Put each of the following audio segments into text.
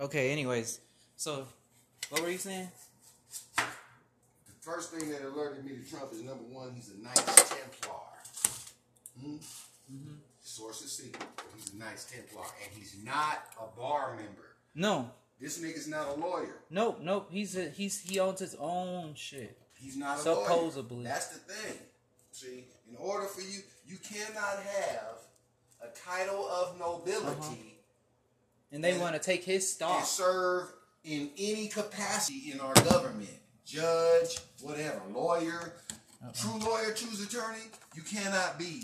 Okay. Anyways, so what were you saying? The first thing that alerted me to Trump is number one, he's a Knights Templar. Hmm? Source is secret. He's a Knights Templar, and he's not a bar member. No. This nigga's not a lawyer. Nope. Nope. He's a, he's he owns his own shit. He's not a Supposedly. lawyer. That's the thing. See, in order for you, you cannot have a title of nobility And they want to take his and stock. serve in any capacity in our government. Judge, whatever, lawyer, true lawyer, true attorney. You cannot be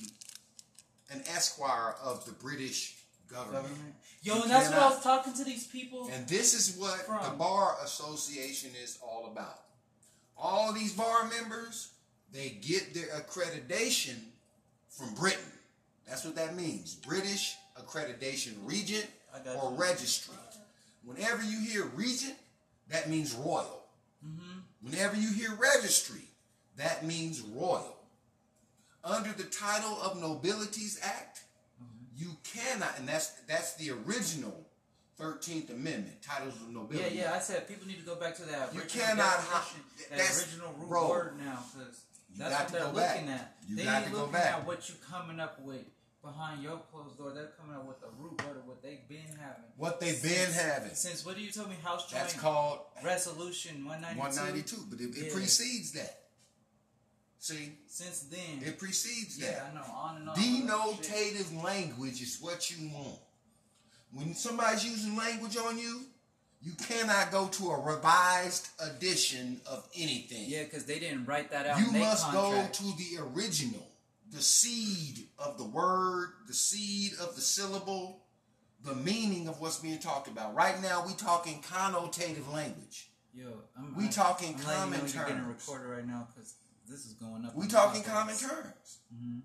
an esquire of the British government. Government. Yo, You and that's what I was talking to these people. And this is what the Bar Association is all about. All these bar members, they get their accreditation from Britain. That's what that means. British Accreditation Regent I got or. Registry. Whenever you hear Regent, that means royal. Mm-hmm. Whenever you hear Registry, that means royal. Under the title of Nobilities Act, Mm-hmm. you cannot, and that's that's the original Thirteenth Amendment, titles of nobility. yeah. Yeah, I said people need to go back to that. You cannot that that's- original root bro, word now, because you that's got what to they're go back. looking at. You they got ain't to go looking back. at what you coming up with behind your closed door. They're coming up with the root word of what they've been having. What they've been having. Since what do you tell me? House Joint That's called Resolution 192. 192, but it, it Yeah. precedes that. See, Since then, it precedes yeah, that. Yeah, I know. On and on. Denotative language is what you want. When somebody's using language on you, you cannot go to a revised edition of anything. Yeah, because they didn't write that out. you must contract. go to the original, the seed of the word, the seed of the syllable, the meaning of what's being talked about. Right now, we talking connotative language. Yo, I'm, We I- talking I'm common you know You're getting terms. recorded right now because this is going up. We talking common terms. Mm-hmm.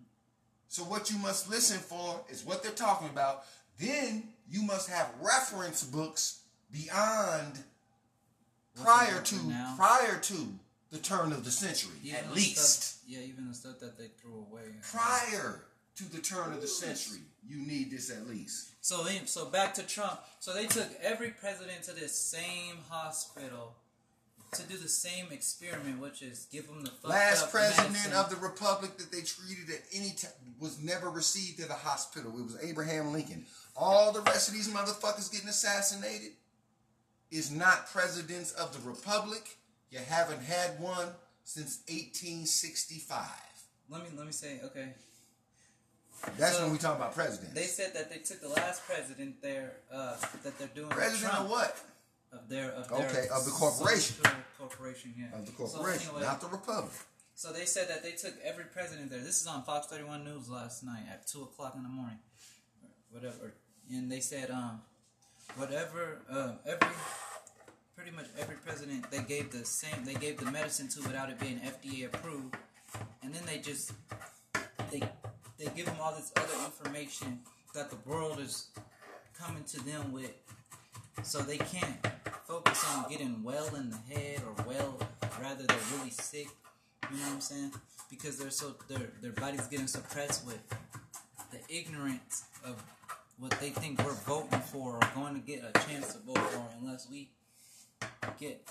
So what you must listen for is what they're talking about. Then you must have reference books beyond What's prior to now? prior to the turn of the century, Even at least. Stuff, yeah, even the stuff that they threw away. Prior to the turn of the century, you need this at least. So then, so back to Trump. So they took every president to this same hospital to do the same experiment, which is give them the Last president medicine. of the republic that they treated at any time was never received at a hospital. It was Abraham Lincoln. All the rest of these motherfuckers getting assassinated is not presidents of the republic. You haven't had one since 1865. Let me let me say okay. That's So, when we talk about presidents. They said that they took the last president there uh, that they're doing President Trump, of what? of their of Okay, of the corporation. corporation, yeah. Of the So corporation, anyway, not the republic. So they said that they took every president there. This is on Fox 31 News last night at two o'clock in the morning, whatever. And they said, um, whatever, uh, every, pretty much every president they gave the same, they gave the medicine to without it being FDA approved, and then they just, they, they give them all this other information that the world is coming to them with, so they can't focus on getting well in the head or well, rather they're really sick. You know what I'm saying? Because they're so their their body's getting suppressed with the ignorance of what they think we're voting for or going to get a chance to vote for unless we get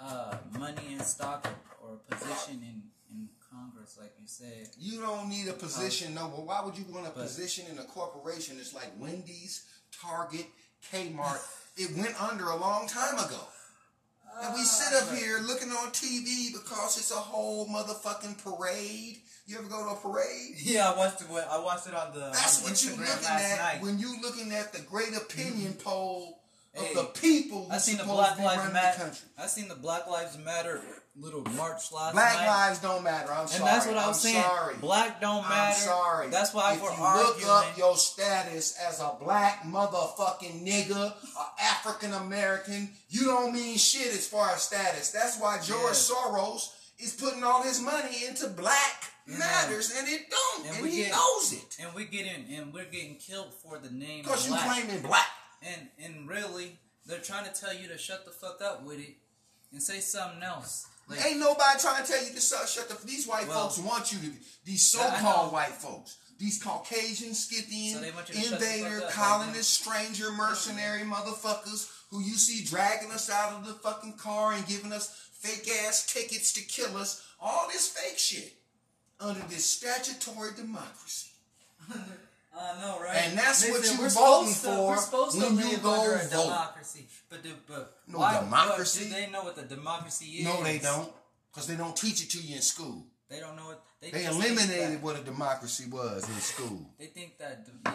uh, money in stock or, or a position in, in Congress, like you said. You don't need a position, no. But why would you want a But- position in a corporation that's like Wendy's, Target, Kmart? it went under a long time ago. And we sit up here looking on TV because it's a whole motherfucking parade. You ever go to a parade? Yeah, I watched it. I watched it on the That's what you're looking at when you looking at the great opinion poll of Hey, the people I seen the Black Lives Matter. the country. I seen the Black Lives Matter little march last Black night. lives don't matter. I'm And sorry. that's what I I'm was saying. Sorry. Black don't matter. I'm sorry. That's why if we're you arguing. look up your status as a black motherfucking nigga, or African American, you don't mean shit as far as status. That's why George Yeah. Soros is putting all his money into black Yeah. matters, and it don't, And and, we he get- knows it. and we're getting and we're getting killed for the name Because you black. claiming black. And and really, they're trying to tell you to shut the fuck up with it and say something else. Like, Ain't nobody trying to tell you to shut, shut the. These white Well, folks want you to. These so-called white folks. These Caucasian, Scythian, So they want you to shut the invader, colonist, stranger, mercenary motherfuckers who you see dragging us out of the fucking car and giving us fake ass tickets to kill us. All this fake shit under this statutory democracy. I know, right? And that's what Listen, you we're voting to- for we're supposed to when you live go under a vote. democracy, but the, but No why, democracy? But do they know what the democracy is? No, they don't. Because they don't teach it to you in school. They don't know what they. They eliminated that- what a democracy was in school. They think that yeah.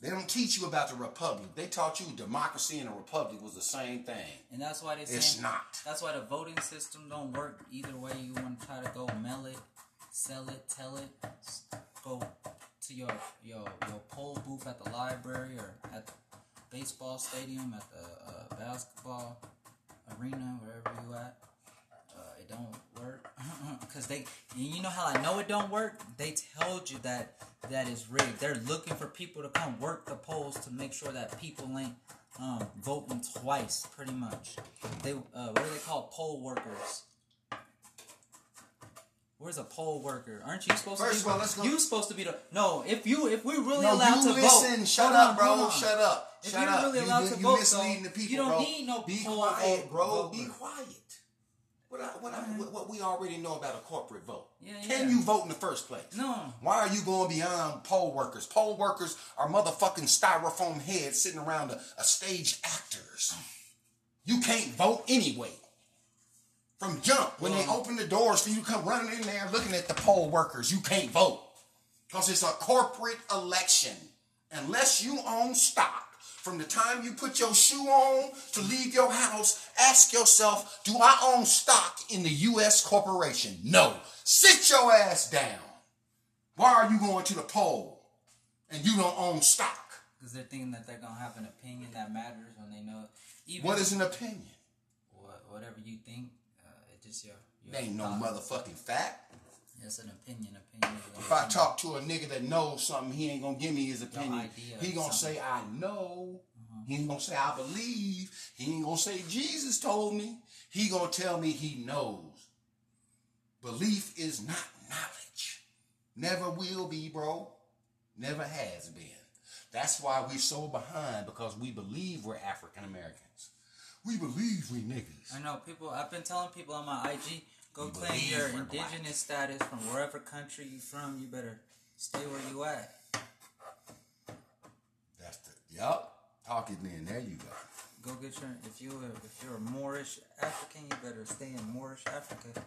They don't teach you about the republic. They taught you democracy and a republic was the same thing. And that's why they say It's not. That's why the voting system don't work either way. You want to try to go mail it, sell it, tell it, go to your your your poll booth at the library or at the baseball stadium, at the uh, basketball arena, wherever you at. Uh, it don't work because they and you know how I know it don't work. They told you that that is rigged. They're looking for people to come work the polls to make sure that people ain't um, voting twice. Pretty much, they uh, what are they called? Poll workers. Where's a poll worker? Aren't you supposed First to of be? all, let's go- You supposed to be the no. If you if we're really No, allowed you to listen. vote, Shut up, bro. on. Shut up. If Shut you're up. really you, allowed you, to you vote, misleading though, the people, you don't bro. need no Be poll quiet, vote- bro. voter. Be quiet. What, I, what, I, what, what we already know about a corporate vote. Yeah, Can yeah. you vote in the first place? No. Why are you going beyond poll workers? Poll workers are motherfucking styrofoam heads sitting around a, a stage actors. You can't vote anyway. From jump, when they uh-huh. open the doors for you to come running in there looking at the poll workers, you can't vote. Because it's a corporate election. Unless you own stock, from the time you put your shoe on to leave your house, ask yourself, do I own stock in the U.S. corporation? No. Sit your ass down. Why are you going to the poll and you don't own stock? Because they're thinking that they're gonna have an opinion that matters when they know. Even What is an opinion? what, whatever you think, it just your. your It ain't no motherfucking fact. It's an opinion. Opinion. If I talk to a nigga that knows something, he ain't gonna give me his opinion. He gonna something. say, I know. Uh-huh. He ain't gonna say, I believe. He ain't gonna say, Jesus told me. He gonna tell me he knows. Belief is not knowledge. Never will be, bro. Never has been. That's why we're so behind because we believe we're African Americans. We believe we niggas. I know people. I've been telling people on my IG, go We claim your we're black. indigenous status from wherever country you from. You better stay where you at. That's the yup. Talk it then. There you go. Go get your. If you if you're a Moorish African, you better stay in Moorish Africa.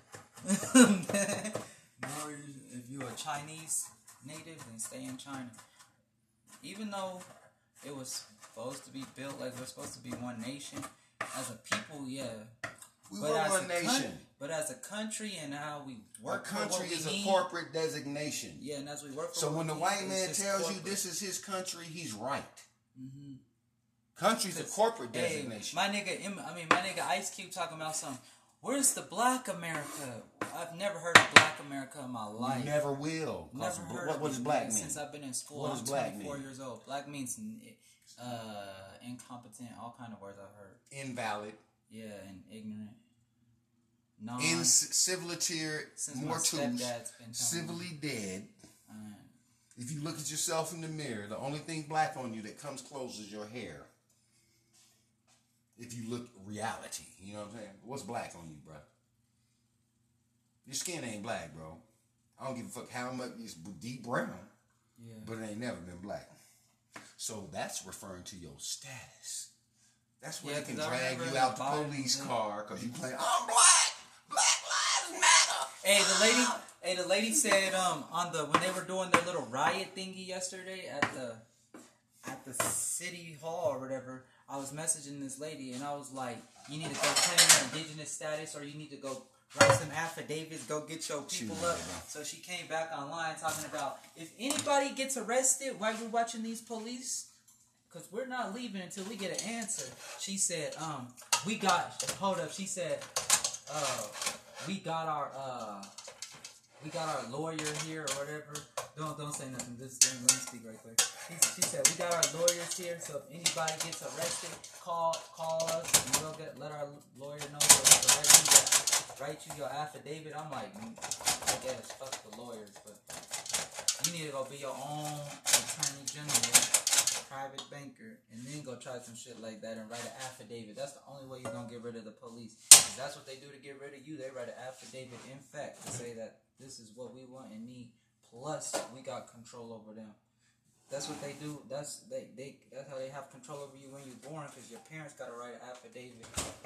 Moorish. If you're a Chinese native, then stay in China. Even though it was supposed to be built like we're supposed to be one nation, as a people, yeah. We were as one a nation. but as a country and how we A work what country is a corporate designation. Yeah, and as we work for So when the white man tells you this is his country, he's right. Mm-hmm. Country's a corporate Hey, designation. my nigga, I mean, my nigga Ice Cube talking about something. Where's the Black America? I've never heard of Black America in my You life. never will. Never what, heard what, of what does black mean? Since I've been in school, What I'm does black 24 mean? years old. Black means uh, incompetent, all kind of words I've heard. Invalid, Yeah, and ignorant. Non. my mortus, me. civilly dead. Uh, If you look at yourself in the mirror, the only thing black on you that comes close is your hair. If you look reality, you know what I'm saying? What's black on you, bro? Your skin ain't black, bro. I don't give a fuck how much it's deep brown, yeah. but it ain't never been black. So that's referring to your status. That's where Yeah, they can drag you out the police yeah. car because you play. I'm black. Black lives matter. Hey, the lady. Hey, the lady said um on the when they were doing their little riot thingy yesterday at the at the city hall or whatever. I was messaging this lady and I was like, "You need to go claim your indigenous status, or you need to go write some affidavits. Go get your people up." So she came back online talking about if anybody gets arrested while you're watching these police. Cause we're not leaving until we get an answer. She said, um, we got hold up, she said, uh, we got our uh we got our lawyer here or whatever. Don't don't say nothing. Just let me, speak right quick. She, she said we got our lawyers here, so if anybody gets arrested, call call us and we'll get let our lawyer know so write you your, affidavit. I'm like, mm, I guess fuck the lawyers, but You need to go be your own attorney general, private banker, and then go try some shit like that and write an affidavit. That's the only way you're gonna get rid of the police. that's what they do to get rid of you. They write an affidavit in fact to say that this is what we want and need. Plus, we got control over them. That's what they do. That's they, they that's how they have control over you when you're born because your parents gotta write an affidavit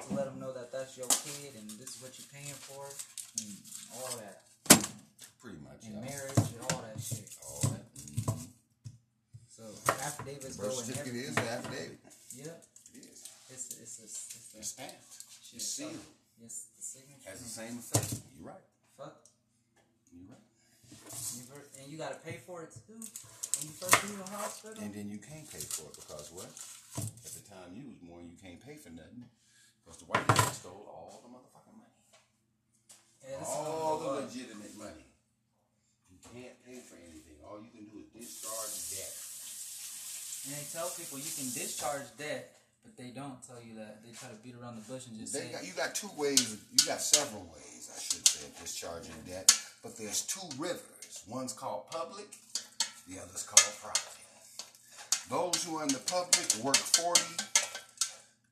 to let them know that that's your kid and this is what you're paying for and all that Pretty much. and yeah. marriage and all that shit. All that. Mhm. So affidavits go Birth in certificate everything. is an affidavit. Yeah, It is. it's it's it's, it's, It's the stamped. shit. It's sealed. Yes, the signature. Has the same effect. You're right. Fuck. You're right. You you gotta pay for it too when you first leave the hospital. And then you can't pay for it because what? At the time you was born, you can't pay for nothing because the white man stole all the motherfucking money, Yeah, all the legitimate money. You can't pay for anything. All you can do is discharge debt. And they tell people you can discharge debt, but they don't tell you that. They try to beat around the bush and just They say, got, you got two ways. You got several ways, I should say, of discharging debt. But there's two rivers. One's called public. The other's called private. Those who are in the public work 40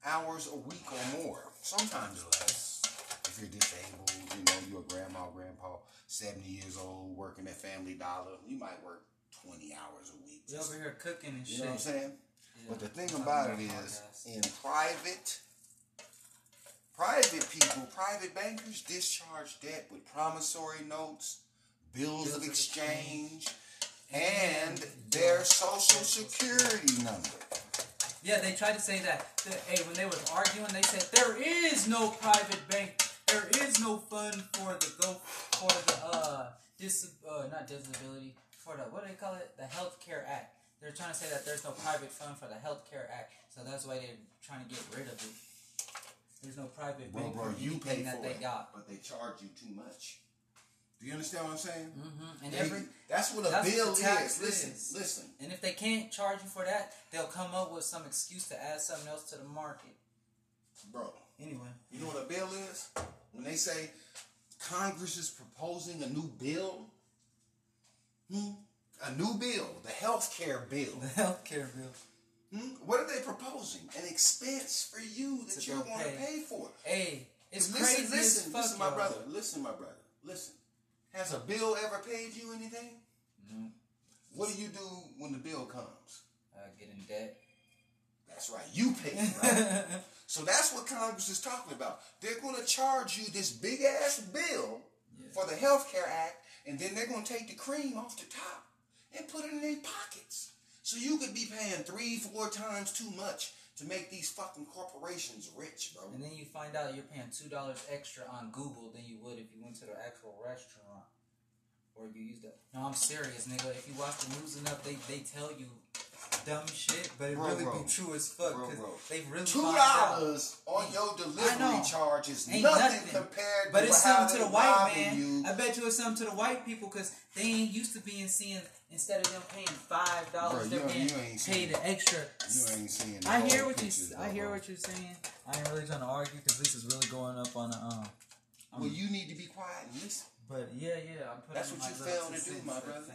hours a week or more, sometimes less. If you're disabled, you know, you're a grandma, grandpa, 70 years old, working at Family Dollar, you might work 20 hours a week. "You over here cooking and You shit." You know what I'm saying? Yeah. But the thing about it is, in private, private people, private bankers discharge debt with promissory notes, bills of exchange, and their social security number. Yeah, they tried to say that. that, hey, when they was arguing, they said there is no private bank. There is no fund for the go for the uh dis uh not disability for the what do they call it the Health Care Act. They're trying to say that there's no private fund for the Health Care Act, so that's why they're trying to get rid of it. There's no private Bro, bank bro, for you pay that for they it, got. but they charge you too much. Do you understand what I'm saying? hmm And They- every that's what a that's bill tax is. Listen, is. listen. and if they can't charge you for that, they'll come up with some excuse to add something else to the market. Bro, Anyway, You know what a bill is? When they say Congress is proposing a new bill, hmm? a new bill, the health care bill. the health care bill. Hmm? What are they proposing? An expense for you that To you're going to pay. for. Hey, it's listen, crazy listen, listen, my brother. Listen, my brother. Listen. Has a bill ever paid you anything? No, What do you do when the bill comes? uh, get in debt. That's right. You pay, right? so that's what Congress is talking about. They're going to charge you this big ass bill for the Health Care Act, and then they're going to take the cream off the top and put it in their pockets. So you could be paying three, four times too much to make these fucking corporations rich, bro. And then you find out you're paying two dollars extra on Google than you would if you went to the actual restaurant. Or you use the No, I'm serious, nigga. If you watch the news enough, they, they tell you dumb shit, but it Bro, really bro. be true as fuck Bro, because bro. they really two dollars on your delivery charge is nothing, nothing. compared But to it's something to the white man. you. I bet you it's something to the white people because they ain't used to being seeing instead of them paying five dollars, Bro, they're you- being you ain't seen paid an extra. You ain't seeing I hear what you. pictures, I hear bro. what you're saying. I ain't really trying to argue because this is really going up on a. Um, Well, you need to be quiet and listen. but yeah, yeah, I'm putting That's what my you little failed to do, my brother.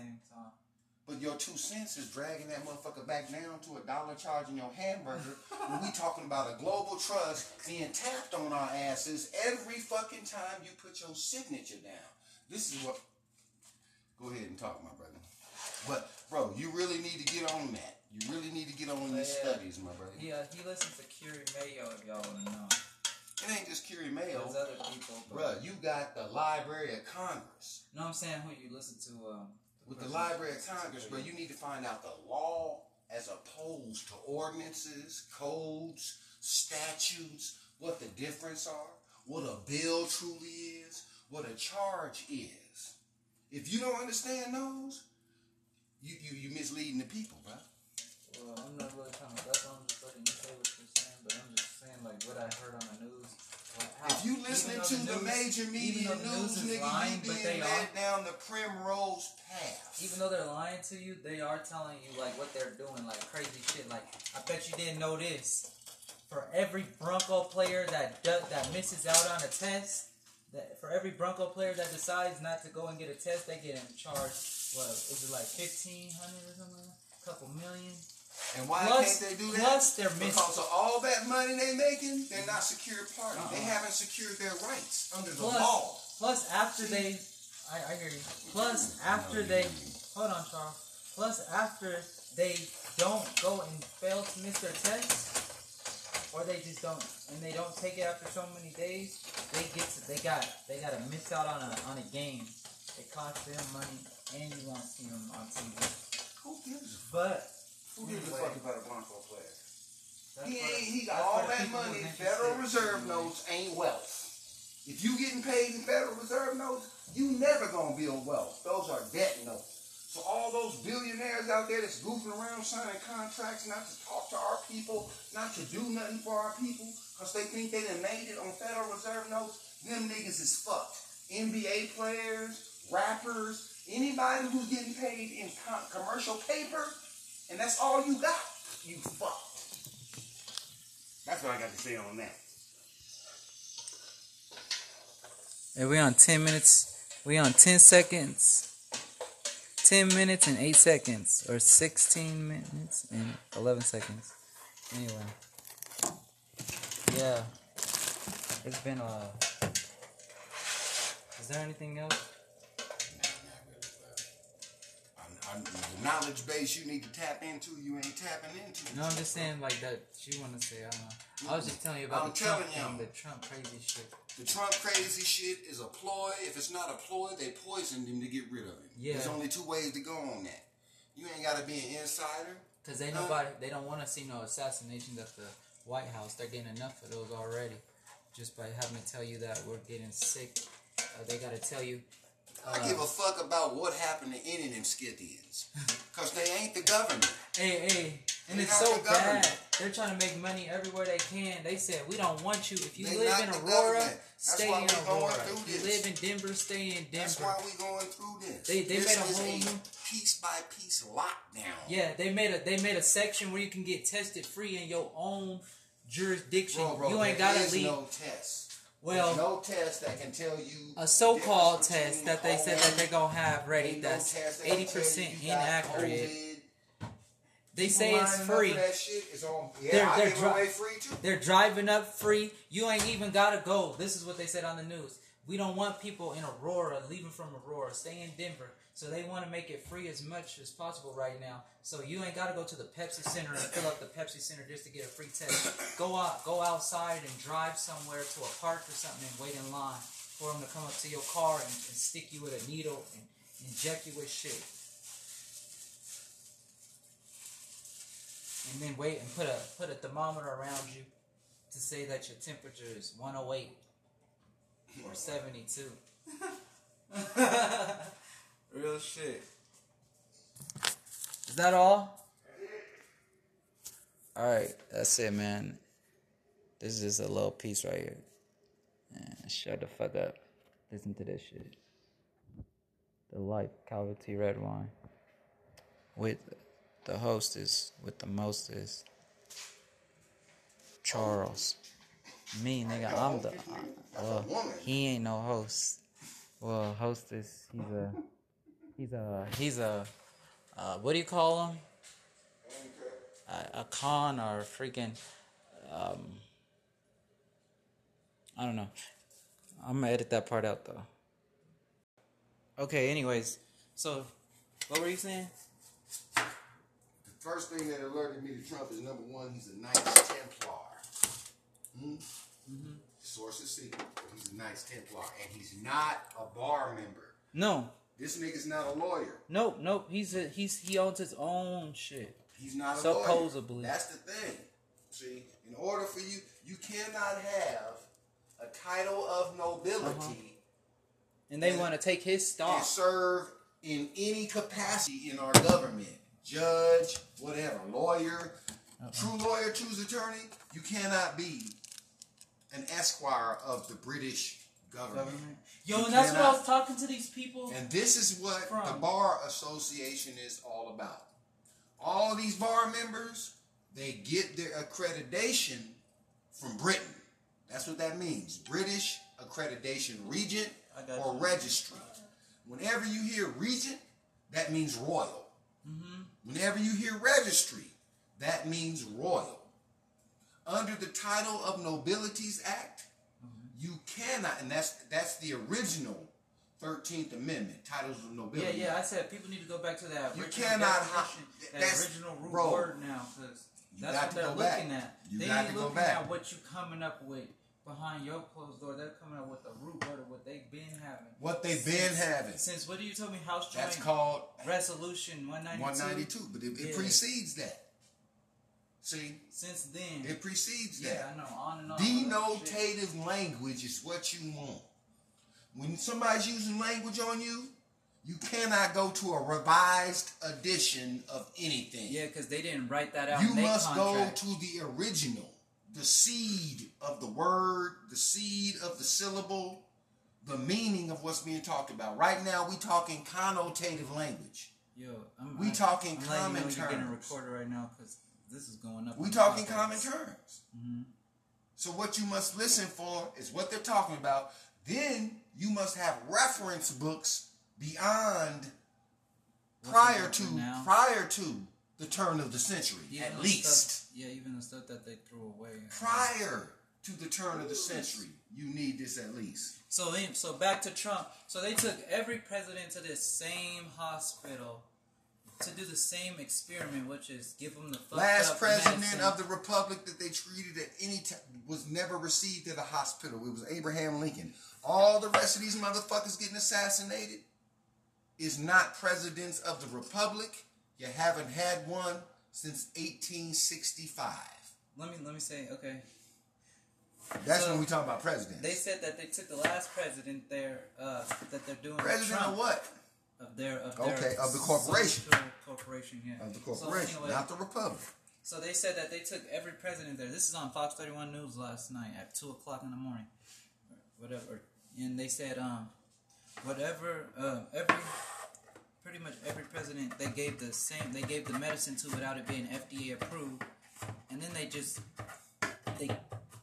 But your two cents is dragging that motherfucker back down to a dollar charging your hamburger when we talking about a global trust being tapped on our asses every fucking time you put your signature down. This is what. Go ahead and talk, my brother. But bro, you really need to get on that. You really need to get on these Yeah. studies, my brother. He uh, he listens to Curie Mayo if y'all want to know. It ain't just Curie Mayo, There's other people, bruh. You got the Library of Congress. no, I'm saying who you listen to. Um, With the Library of Congress, bro, you need to find out the law as opposed to ordinances, codes, statutes, what the difference are, what a bill truly is, what a charge is. If you don't understand those, you you you misleading the people, bro. Well, I'm not really trying to. That's why I'm just letting you say what you're saying, but I'm just saying like what I heard on the news. Like how, If you listening to the, news- major media the news, news nigga, lying, you but being they led are- down the primrose path. even though they're lying to you, they are telling you like what they're doing, like crazy shit. Like I bet you didn't know this. For every Bronco player that does, that misses out on a test, that for every Bronco player that decides not to go and get a test, they get in charge what was it like fifteen hundred or something? A couple million. And why Plus- can't they do that? plus they're miss- because of all that money they're making, they're not secured party. They Uh-uh. haven't secured their rights under the law. Plus, after they, I, I hear you. Plus, after they, hold on, Charles. Plus, after they don't go and fail to miss their test, or they just don't, and they don't take it after so many days, they get to, they got they got to miss out on a on a game. It costs them money, and you won't see them on TV. Who gives a But who gives a fuck about a Bronco player? He ain't. He got all that money. Federal. Reserve notes ain't wealth. If you getting paid in Federal Reserve notes, you never gonna build wealth. Those are debt notes. So all those billionaires out there that's goofing around signing contracts not to talk to our people, not to do nothing for our people, because they think they done made it on Federal Reserve notes, them niggas is fucked. NBA players, rappers, anybody who's getting paid in commercial paper, and that's all you got, you fucked. That's what I got to say on that. And we on 10 minutes. We on 10 seconds. 10 minutes and 8 seconds. Or 16 minutes and 11 seconds. Anyway. Yeah. It's been a. Is there anything else? I, I, the knowledge base you need to tap into, you ain't tapping into. No, I'm just saying like that you want to say. I don't know. I was just telling you about I'm the Trump thing, the Trump crazy shit. The Trump crazy shit is a ploy. If it's not a ploy, they poisoned him to get rid of him. Yeah. There's only two ways to go on that. You ain't got to be an insider. Cause they nobody they don't want to see no assassinations at the White House. They're getting enough of those already. Just by having to tell you that we're getting sick, uh, they gotta tell you. I give a fuck about what happened to any of them Scythians. Because they ain't the government. Hey, hey, and They're it's so the bad. They're trying to make money everywhere they can. They said we don't want you. If you They live in Aurora, stay in Aurora. If you live in Denver, stay in Denver. That's why we going through this. They- they this made a whole a piece by piece lockdown. Yeah, they made a they made a section where you can get tested free in your own jurisdiction. Bro, bro, you ain't gotta leave. no test. Well, There's no test that can tell you a so-called test that they said that they're gonna have ready that's test that can eighty percent you you got inaccurate. COVID. They say it's lining up for free. That shit is on. Yeah, They're- they're dri- free too. They're driving up free. You ain't even gotta go. This is what they said on the news. We don't want people in Aurora leaving from Aurora. Stay in Denver. So they want to make it free as much as possible right now. So you ain't gotta go to the Pepsi Center and fill up the Pepsi Center just to get a free test. Go out, go outside and drive somewhere to a park or something and wait in line for them to come up to your car and, and stick you with a needle and inject you with shit. and then wait and put a put a thermometer around you to say that your temperature is 108 or 72. Real shit. Is that all? All right, that's it, man. This is just a little piece right here. Man, shut the fuck up. Listen to this shit. The Life Calvin T. Red Wine. With the hostess, with the mostest. Charles. Me, nigga, I'm the. well, he ain't no host. Well, hostess, he's a. He's a. He's a. Uh, what do you call him? A, a con or a freaking. Um, I don't know. I'm gonna edit that part out though. Okay, anyways, so what were you saying? The first thing that alerted me to Trump is number one, he's a Knights Templar. Hmm? Source is secret, but he's a Knights Templar, and he's not a bar member. No, This nigga's not a lawyer. nope, nope. He's a, he's he owns his own shit. He's not a Supposedly. lawyer. That's the thing. See, in order for you, you cannot have a title of nobility uh-huh. And they want to take his stock. and serve in any capacity in our government. Judge, whatever, lawyer, uh-uh. true lawyer, true attorney. You cannot be an esquire of the British government. Government. Yo, You and that's what I was talking to these people. And this is what the Bar Association is all about. All these bar members, they get their accreditation from Britain. That's what that means. British Accreditation Regent or you. Registry. Whenever you hear Regent, that means royal. Mm-hmm. Whenever you hear registry, that means royal. Under the title of Nobilities Act. You cannot, and that's that's the original Thirteenth Amendment, titles of nobility. yeah. Yeah, I said people need to go back to that. You cannot definition, hi- that that's- original root bro, word now, because that's what they're go back. looking at. You they got ain't to go looking back. at what you coming up with behind your closed door. They're coming up with the root word of what they've been having. What they've been having. Since what do you tell me? House Joint That's called Resolution 192. 192, but it, it Yeah. precedes that. See, Since then, it precedes that. yeah. I know. On and on. Denotative language is what you want. When somebody's using language on you, you cannot go to a revised edition of anything. Yeah, because they didn't write that out. you must contract. go to the original, the seed of the word, the seed of the syllable, the meaning of what's being talked about. Right now, we talking connotative language. Yo, I'm, We talking I'm common you know You're getting terms. recorded right now because this is going up. We talking common terms. Mm-hmm. So what you must listen for is what they're talking about. Then you must have reference books beyond What's prior to now? prior to the turn of the century, Even at least. Stuff, yeah, even the stuff that they threw away. Prior to the turn of the century, you need this at least. So then, so back to Trump. So they took every president to this same hospital to do the same experiment, which is give them the Last president medicine. of the republic that they treated at any time was never received at a hospital. It was Abraham Lincoln. All the rest of these motherfuckers getting assassinated is not presidents of the republic. You haven't had one since 1865. Let me let me say okay. That's So, when we talk about presidents. They said that they took the last president there uh, that they're doing. President Trump, of what? Of their of their Okay, of the corporation. Corporation, yeah. Of the So corporation, anyway, not the republic. So they said that they took every president there. This is on Fox 31 News last night at two o'clock in the morning, whatever. And they said, um, whatever, uh, every, pretty much every president they gave the same, they gave the medicine to without it being FDA approved, and then they just, they,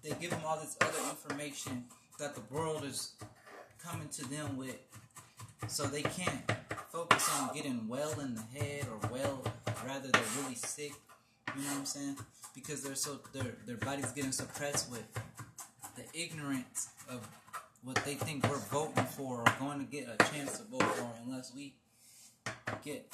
they give them all this other information that the world is coming to them with, so they can't focus on getting well in the head or well, rather they're really sick. You know what I'm saying? Because they're so their their body's getting suppressed with the ignorance of what they think we're voting for or going to get a chance to vote for unless we get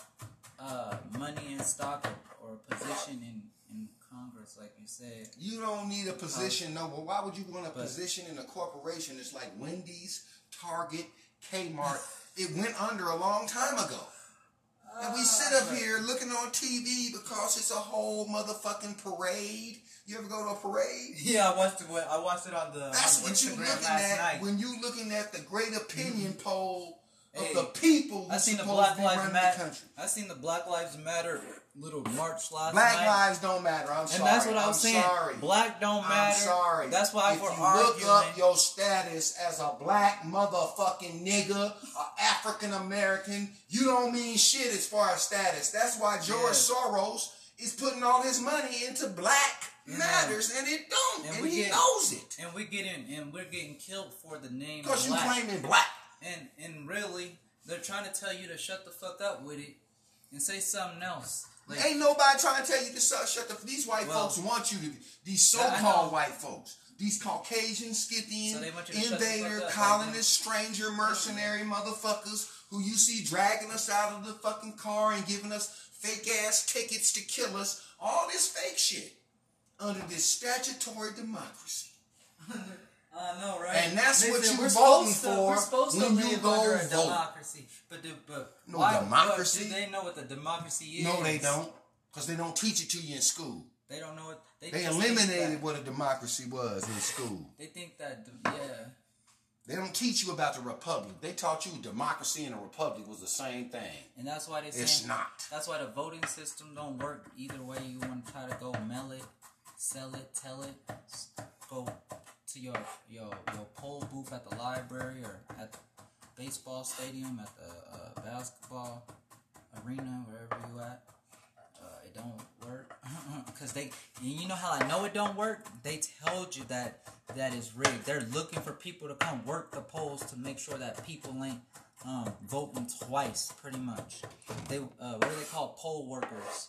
uh, money in stock or, or a position in, in Congress, like you said. You don't need a position, no. But why would you want a But- position in a corporation that's like Wendy's, Target, Kmart? it went under a long time ago. And we sit up here looking on TV because it's a whole motherfucking parade. You ever go to a parade? Yeah, I watched it. I watched it on the That's what you're looking at when you looking at the great opinion mm-hmm. poll of Hey, the people I seen the Black Lives Matter. I seen the Black Lives Matter little march last Black night. lives don't matter. I'm And sorry. that's what I I'm was saying. Sorry. Black don't matter. I'm sorry. That's why if we're you arguing. look up your status as a black motherfucking nigga, a African American, you don't mean shit as far as status. That's why George Yeah. Soros is putting all his money into black Yeah. matters, and it don't, And and, he get- knows it and we're getting and we're getting killed for the name because you claiming black. and and really they're trying to tell you to shut the fuck up with it and say something else. Like, Ain't nobody trying to tell you to shut, shut the. These white Well, folks want you to. be These so-called white folks. These Caucasian, Scythian, So they want you to shut the invader, colonist, stranger, mercenary motherfuckers who you see dragging us out of the fucking car and giving us fake ass tickets to kill us. All this fake shit under this statutory democracy. I know, right? And that's They what you we're voting to- for We're supposed when to you go under a vote. democracy, but the, but No why, democracy? But do they know what the democracy is? No, they don't, because they don't teach it to you in school. They don't know what they. They eliminated what a democracy was in school. They think that yeah. They don't teach you about the republic. They taught you democracy and a republic was the same thing. And that's why they say It's not. That's why the voting system don't work either way. You want to try to go mail it, sell it, tell it, go to your your your poll booth at the library or at the baseball stadium, at the uh, basketball arena, wherever you at. Uh, it don't work because they and you know how I know it don't work. They told you that that is rigged. They're looking for people to come work the polls to make sure that people ain't um, voting twice, pretty much. They uh, what are they called? Poll workers.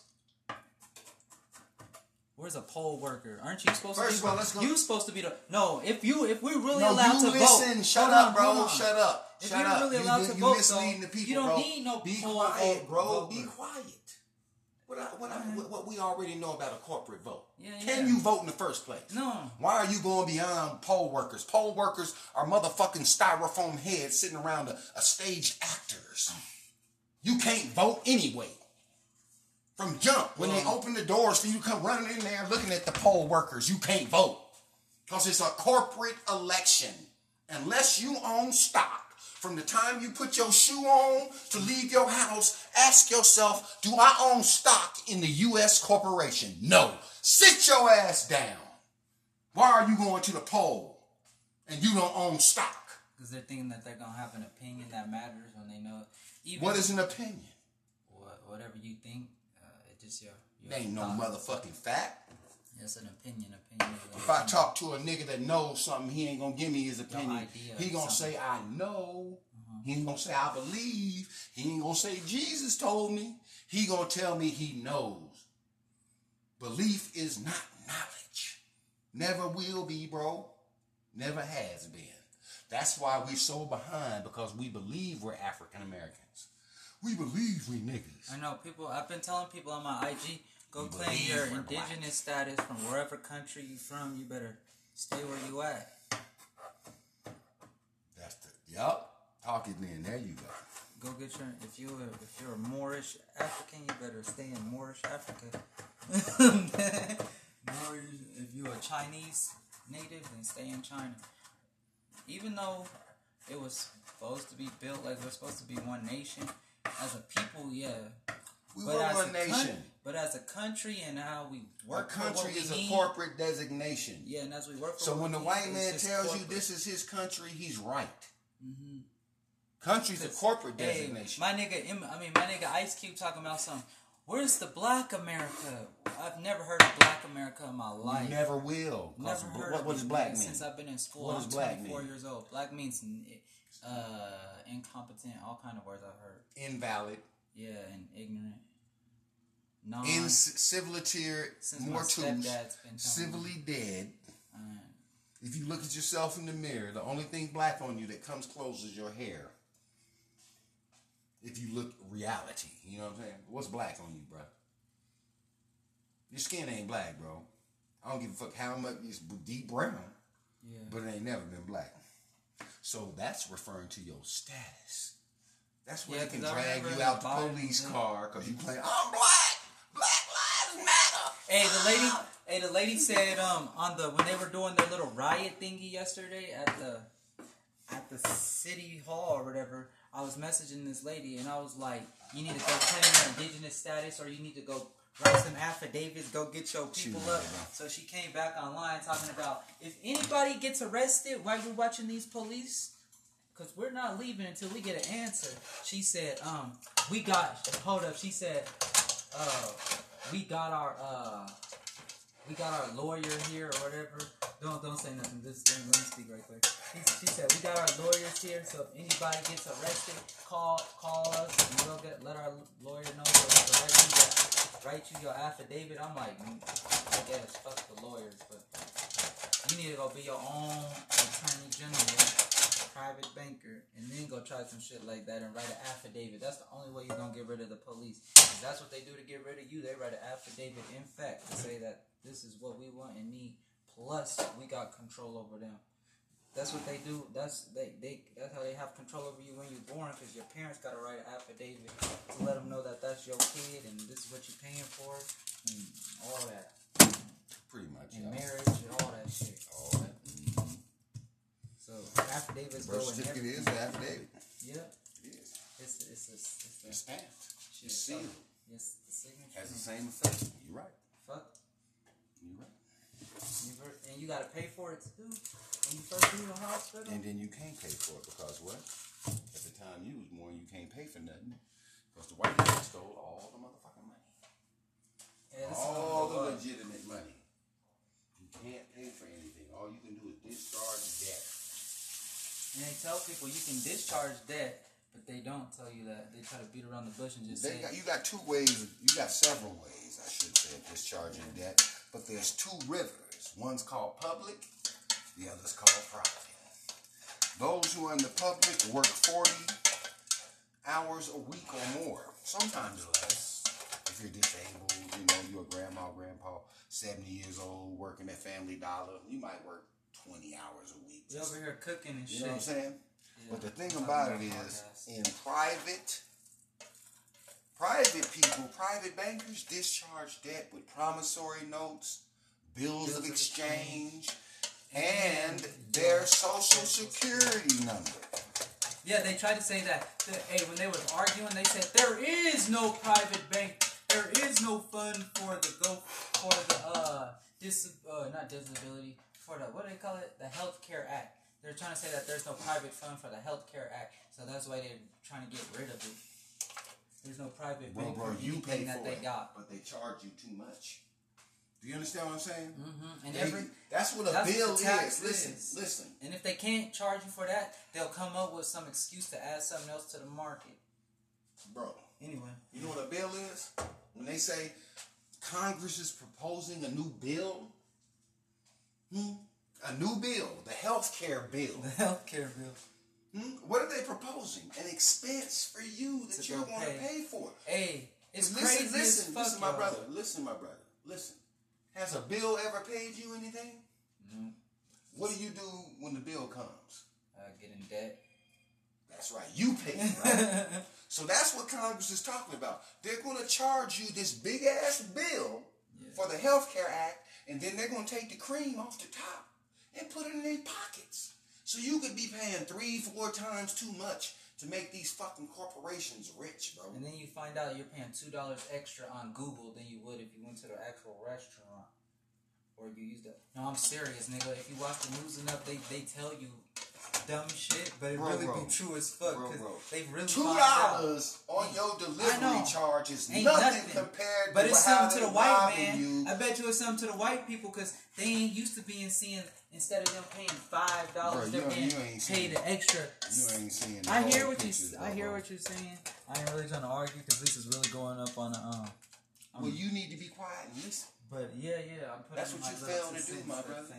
Where's a poll worker? Aren't you supposed First to? of Be, all, let's go- You supposed to be the no. If you if we're really No, allowed you to listen. vote, Shut up, on, bro. Shut up. If Shut you're up. really you, allowed you, to you vote, misleading though, the people, you don't bro. need no Be poll quiet, vote- bro. Be quiet. What, I, what, I, what, what we already know about a corporate vote. Yeah, Can yeah. you vote in the first place? No. Why are you going beyond poll workers? Poll workers are motherfucking styrofoam heads sitting around a, a staged actors. You can't vote anyway. From jump, when they open the doors for you to come running in there looking at the poll workers, you can't vote. Because it's a corporate election. Unless you own stock, from the time you put your shoe on to leave your house, ask yourself, do I own stock in the U.S. corporation? No. Sit your ass down. Why are you going to the poll and you don't own stock? Because they're thinking that they're gonna have an opinion that matters when they know. Even What is an opinion? what, whatever you think, it just your. your It ain't no motherfucking fact. That's an opinion. Opinion. If I talk to a nigga that knows something, he ain't gonna give me his opinion. He gonna something. say, I know. Uh-huh. He ain't gonna say, I believe. He ain't gonna say, Jesus told me. He gonna tell me he knows. Belief is not knowledge. Never will be, bro. Never has been. That's why we're so behind because we believe we're African Americans. We believe we niggas. I know people. I've been telling people on my IG, go You claim your indigenous status from wherever country you from. You better stay where you at. That's the yup. Talk it then. There you go. Go get your. If you if you're a Moorish African, you better stay in Moorish Africa. Moorish. If you're a Chinese native, then stay in China. Even though it was supposed to be built like we're supposed to be one nation, as a people, yeah. We But were a coun- nation. but as a country and how we A work for what country is a corporate designation. Yeah, and as we work for So when the white man tells you this is his country, he's right. Mm-hmm. Country's a corporate Hey, designation. my nigga, I mean, my nigga Ice Cube talking about some. Where's the Black America? I've never heard of Black America in my You life. never will. Never heard what, of what it, does black mean? Since I've been in school, What I'm black 24 mean? years old. Black means uh, incompetent, all kind of words I've heard. Invalid. Yeah, and ignorant. Non. In civiliter, mortus, stepdad's been telling me. civilly dead. Uh, If you look at yourself in the mirror, the only thing black on you that comes close is your hair. If you look reality, you know what I'm saying? What's black on you, bro? Your skin ain't black, bro. I don't give a fuck how much it's deep brown, yeah. but it ain't never been black. So that's referring to your status. That's where Yeah, they can drag you out the police yeah. car because you playing, I'm black. Black lives matter. Hey, the lady. Hey, the lady said um on the when they were doing their little riot thingy yesterday at the at the city hall or whatever. I was messaging this lady and I was like, "You need to go claim your indigenous status, or you need to go write some affidavits, go get your people up." So she came back online talking about if anybody gets arrested while we're watching these police. Cause we're not leaving until we get an answer. She said, um, we got hold up, she said, uh, we got our uh we got our lawyer here or whatever. Don't don't say nothing. Just let me, speak right quick. She, she said we got our lawyers here, so if anybody gets arrested, call call us and we'll get let our lawyer know so write you your, affidavit. I'm like, mm, I guess fuck the lawyers, but you need to go be your own attorney general, private banker, and then go try some shit like that and write an affidavit. That's the only way you're gonna get rid of the police. that's what they do to get rid of you. They write an affidavit in fact to say that this is what we want and need. Plus, we got control over them. That's what they do. That's they, they that's how they have control over you when you're born because your parents gotta write an affidavit to let them know that that's your kid and this is what you're paying for and all that Pretty much. and yeah. marriage and all that shit. All that. Mhm. So affidavits go Birth in certificate everything. is the affidavit. Yeah, It is. it's it's it's, it's It's stamped. shit. It's sealed. Yes, the signature. Has the same effect. You're right. Fuck. You're right. And you gotta pay for it too. When you first leave the hospital. And then you can't pay for it because what? At the time you was born, you can't pay for nothing because the white man stole all the motherfucking money. Yeah, all the legitimate money. You can't pay for anything. All you can do is discharge debt. And they tell people you can discharge debt but they don't tell you that. They try to beat around the bush and just They say, got, you got two ways. You got several ways, I should say, of discharging debt. But there's two rivers. One's called public. The other's called private. Those who are in the public work 40 hours a week or more, sometimes less. If you're disabled, you know, you're a grandma, grandpa, 70 years old, working at Family Dollar, you might work 20 hours a week. we over here cooking and You shit. know what I'm saying? Yeah. But the thing about it is, in private, private people, private bankers discharge debt with promissory notes, bills, of exchange, and their social security number. Yeah, they tried to say that. that, Hey, when they was arguing, they said there is no private bank. There is no fund for the go for the uh dis uh not disability for the what do they call it the Health Care Act. They're trying to say that there's no private fund for the Health Care Act, so that's why they're trying to get rid of it. There's no private bank bro, for you pay that for they it, got. but they charge you too much. Do you understand what I'm saying? hmm And They- every that's what a that's bill the tax is. Listen, listen. and if they can't charge you for that, they'll come up with some excuse to add something else to the market. Bro, Anyway. You know what a bill is? When they say Congress is proposing a new bill, hmm? A new bill, the health care bill. The health care bill. Hmm? What are they proposing? An expense for you that To you're going to pay. for. Hey, it's listen, crazy listen, fuck, listen, my brother. Listen, my brother. Listen. Has a bill ever paid you anything? No. What do you do when the bill comes? Uh, get in debt. That's right. You pay, right? so that's what Congress is talking about. They're going to charge you this big ass bill Yeah. for the Health Care Act, and then they're going to take the cream off the top and put it in their pockets. So you could be paying three, four times too much to make these fucking corporations rich, bro. And then you find out you're paying two dollars extra on Google than you would if you went to the actual restaurant. Or you use the No, I'm serious, nigga. If you watch the news enough, they, they tell you dumb shit, but it Bro, really bro. be true as fuck. Bro, 'cause bro. they really Two dollars on your delivery charge is nothing, nothing. compared But to it's something to the white man. you. I bet you it's something to the white people because they ain't used to being seeing instead of them paying five dollars, they're you- being you ain't paid the extra. You ain't seeing. I hear what you. pictures, I hear bro. what you're saying. I ain't really trying to argue because this is really going up on a. Um, Well, you need to be quiet and listen. but yeah, yeah, I'm putting. That's what my you little failed to do, my brother.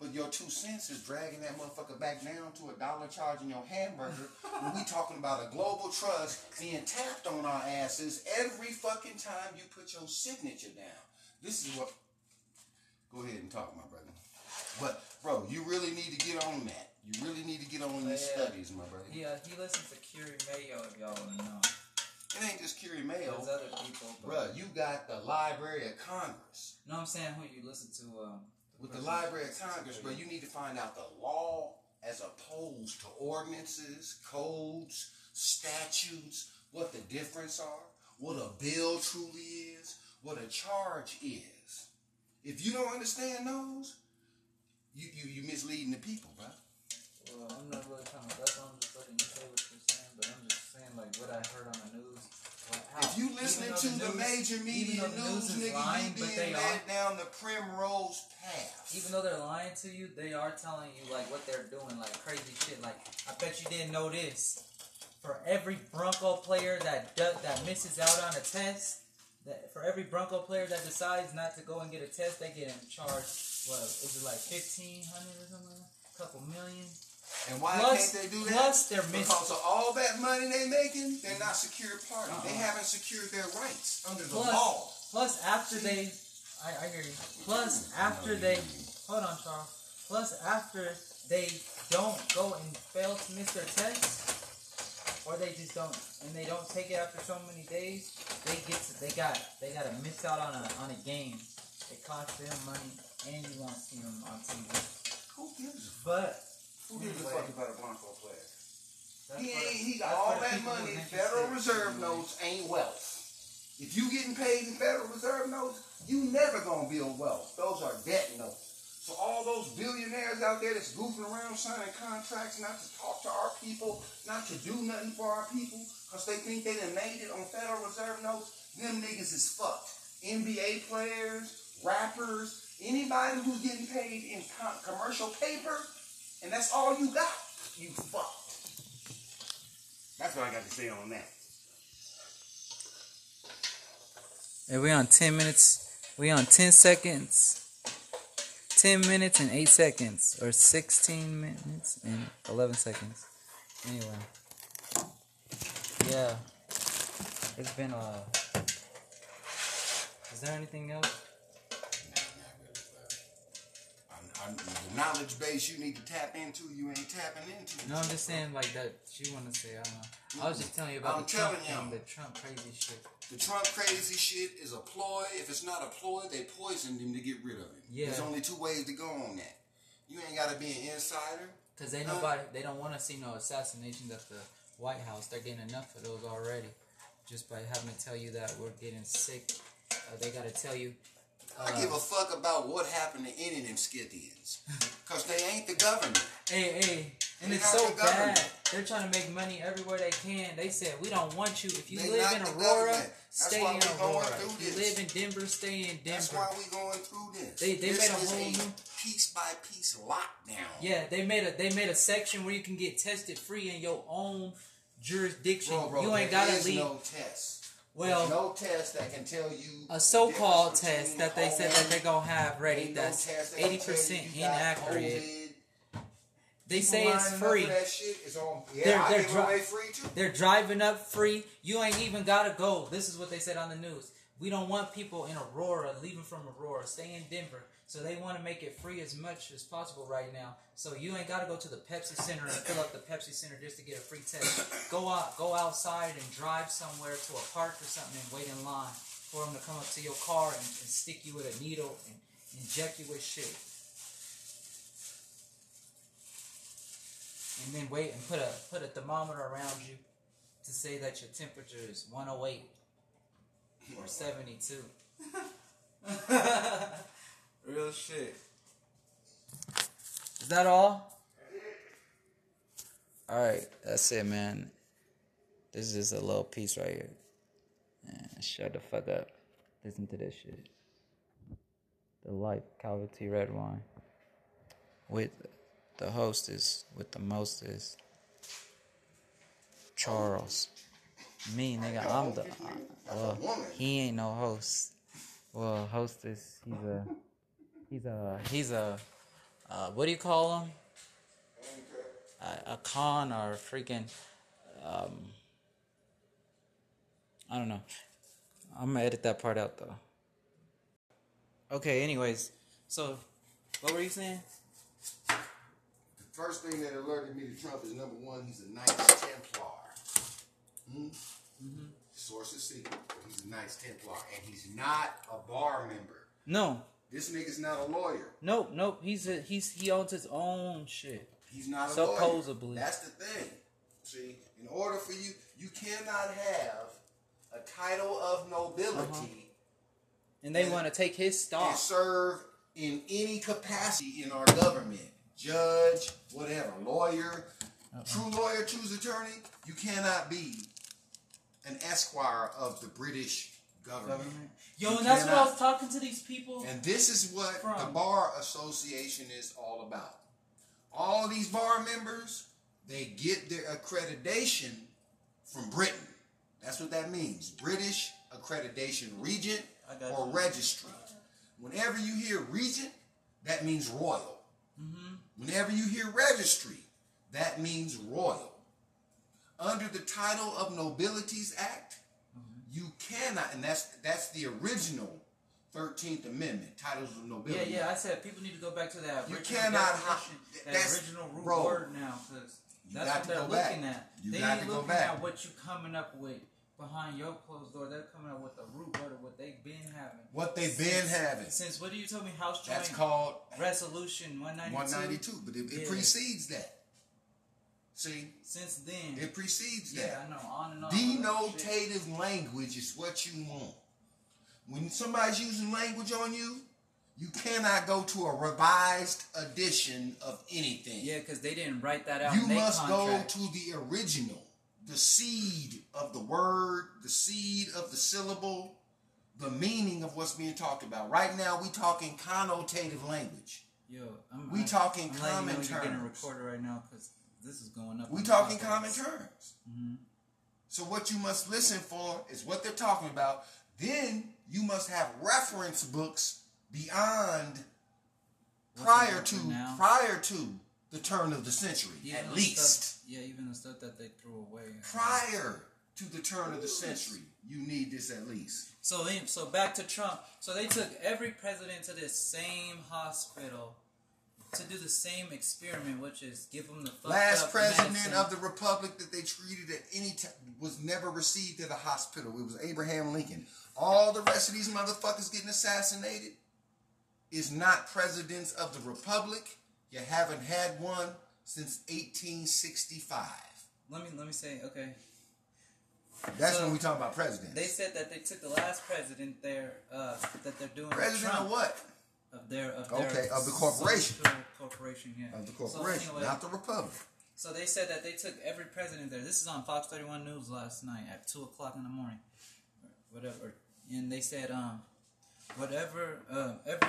But your two cents is dragging that motherfucker back down to a dollar charging your hamburger when we talking about a global trust being tapped on our asses every fucking time you put your signature down. This is what. Go ahead and talk, my brother. But bro, you really need to get on that. You really need to get on these Yeah. studies, my brother. Yeah, he listens to Curie Mayo. If y'all want to know, It ain't just Curie Mayo, there's other people. Bruh, You got the Library of Congress. No, I'm saying who you listen to. Um, With the Library of Congress, bro, you need to find out the law as opposed to ordinances, codes, statutes, what the difference are, what a bill truly is, what a charge is. If you don't understand those, you you you misleading the people, bro. Well, I'm not really trying to. That's why I'm just letting you say what you're saying. But I'm just saying like what I heard on the news. Like, If you listening to the, news- major media the news, is nigga, lying, you but being led are. down the primrose path. Even though they're lying to you, they are telling you like what they're doing, like crazy shit. Like I bet you didn't know this. For every Bronco player that that misses out on a test, that for every Bronco player that decides not to go and get a test, they get in charge. What is it like fifteen hundred or something? Like that? couple million. And why Plus- can't they do that? plus they're missing. because of all that money they're making, they're not secured party. They Uh-uh. haven't secured their rights under the Plus, law. plus after they, I, I hear you. Plus after they, hold on, Charles. Plus after they don't go and fail to miss their test, or they just don't, and they don't take it after so many days, they get to, they got they got to miss out on a on a game. It costs them money, and you won't see them on TV. Who gives a But who gives a fuck about a Bronco player? that's He ain't. He got all that money. Federal Reserve notes ain't wealth. If you getting paid in Federal Reserve notes, you never gonna build wealth. Those are debt notes. So all those billionaires out there that's goofing around signing contracts not to talk to our people, not to do nothing for our people, because they think they done made it on Federal Reserve notes, them niggas is fucked. NBA players, rappers, anybody who's getting paid in co- commercial paper, and that's all you got. you fucked. That's what I got to say on that. And we on 10 minutes. We on 10 seconds. 10 minutes and 8 seconds. Or 16 minutes and 11 seconds. Anyway. Yeah. It's been a. Is there anything else? I'm, I'm, the knowledge base you need to tap into, you ain't tapping into. No, I'm just saying like that. You want to say? I don't know. I was just telling you about I'm the Trump thing, the Trump crazy shit. The Trump crazy shit is a ploy. If it's not a ploy, they poisoned him to get rid of him. Yeah. There's only two ways to go on that. You ain't got to be an insider. Cause they nobody they don't want to see no assassinations at the White House. They're getting enough of those already. Just by having to tell you that we're getting sick, uh, they gotta tell you. I give a fuck about what happened to any of them Scythians. Because they ain't the government. Hey, hey, and they it's so the bad. They're trying to make money everywhere they can. They said we don't want you. If you They live in Aurora, stay in Aurora. If you live in Denver, stay in Denver. That's why we going through this. They- they this made a whole new- piece by piece lockdown. Yeah, they made a they made a section where you can get tested free in your own jurisdiction. Bro, bro, you ain't gotta leave. no test. Well, There's no test that can tell you a so-called test that they said that they're gonna have ready no that's that eighty percent inaccurate. COVID. They People say it's free. for That shit is on. Yeah, They're- they're dri- free. They're driving up free. You ain't even gotta go. This is what they said on the news. We don't want people in Aurora leaving from Aurora. Stay in Denver. So they want to make it free as much as possible right now. So you ain't gotta go to the Pepsi Center and fill up the Pepsi Center just to get a free test. Go out, go outside and drive somewhere to a park or something and wait in line for them to come up to your car and, and stick you with a needle and inject you with shit. And then wait and put a put a thermometer around you to say that your temperature is 108 or 72. Real shit. Is that all? Alright, that's it, man. This is just a little piece right here. Man, shut the fuck up. Listen to this shit. The Life Calvin T. Red Wine. With the hostess, with the mostest. Charles. Me, nigga, I'm the. Uh, well, he ain't no host. Well, hostess, he's a. He's a. He's a. Uh, what do you call him? A, a con or a freaking. Um, I don't know. I'm gonna edit that part out though. Okay, anyways. So, what were you saying? The first thing that alerted me to Trump is number one, he's a Knights Templar. Hmm? Source is secret, but he's a Knights Templar, and he's not a bar member. No. This nigga's not a lawyer. Nope, nope. He's a, he's he owns his own shit. He's not a Supposedly. lawyer. That's the thing. See, in order for you, you cannot have a title of nobility uh-huh. And they want to take his stock. and serve in any capacity in our government. Judge, whatever, lawyer, uh-uh. true lawyer, true attorney. You cannot be an esquire of the British government. Government. Yo, You and that's what I was talking to these people. And this is what the Bar Association is all about. All these bar members, they get their accreditation from Britain. That's what that means. British Accreditation Regent or you. Registry. Whenever you hear Regent, that means royal. Mm-hmm. Whenever you hear Registry, that means royal. Under the title of Nobilities Act, you cannot, and that's that's the original Thirteenth Amendment, titles of nobility. yeah. Yeah. I said people need to go back to that You cannot hi- that that's- original root bro, word now, because you what they're go back. looking at. You they got ain't to go looking back. at what you coming up with behind your closed door. They're coming up with the root word of what they've been having. What they've been having. Since what do you tell me? House That's called Resolution 192. 192, but it, it Yeah. precedes that. See, Since then, it precedes yeah, that. Yeah, I know. On and on. shit. Denotative language is what you want. When somebody's using language on you, you cannot go to a revised edition of anything. Yeah, because they didn't write that out. you must contract. go to the original, the seed of the word, the seed of the syllable, the meaning of what's being talked about. Right now, we talking connotative language. Yo, I'm, We talking I'm letting you know common you're getting terms. recorded right now because this is going up. We talking common terms. Mhm. So what you must listen for is what they're talking about. Then you must have reference books beyond What's prior to now? prior to the turn of the century, Even at least. Stuff, yeah, even the stuff that they threw away. Prior to the turn of the century, you need this at least. So then, so back to Trump. So they took every president to this same hospital to do the same experiment, which is give them the Last president medicine. of the republic that they treated at any time was never received at a hospital. It was Abraham Lincoln. All the rest of these motherfuckers getting assassinated is not presidents of the republic. You haven't had one since 1865. Let me let me say okay. That's So, when we talk about presidents. They said that they took the last president there uh, that they're doing President Trump of what? Of their of Okay, of the corporation. corporation yeah Of the So corporation, anyway, not the republic. So they said that they took every president there. This is on Fox 31 News last night at two o'clock in the morning, whatever. And they said, um, whatever, uh, every,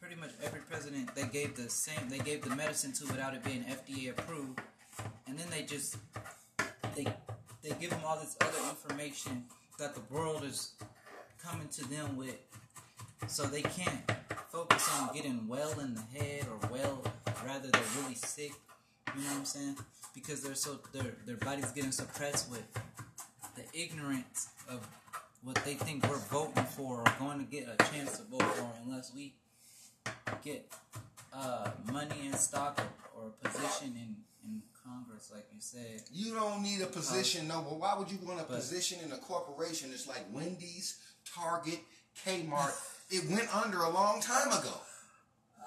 pretty much every president they gave the same, they gave the medicine to without it being FDA approved, and then they just, they, they give them all this other information that the world is coming to them with, so they can't focus on getting well in the head or well, rather they're really sick. You know what I'm saying? Because they're so their their body's getting suppressed with the ignorance of what they think we're voting for or going to get a chance to vote for unless we get uh, money in stock or, or a position in, in Congress, like you said. You don't need a position, no. But why would you want a But- position in a corporation It's like Wendy's, Target, Kmart? it went under a long time ago.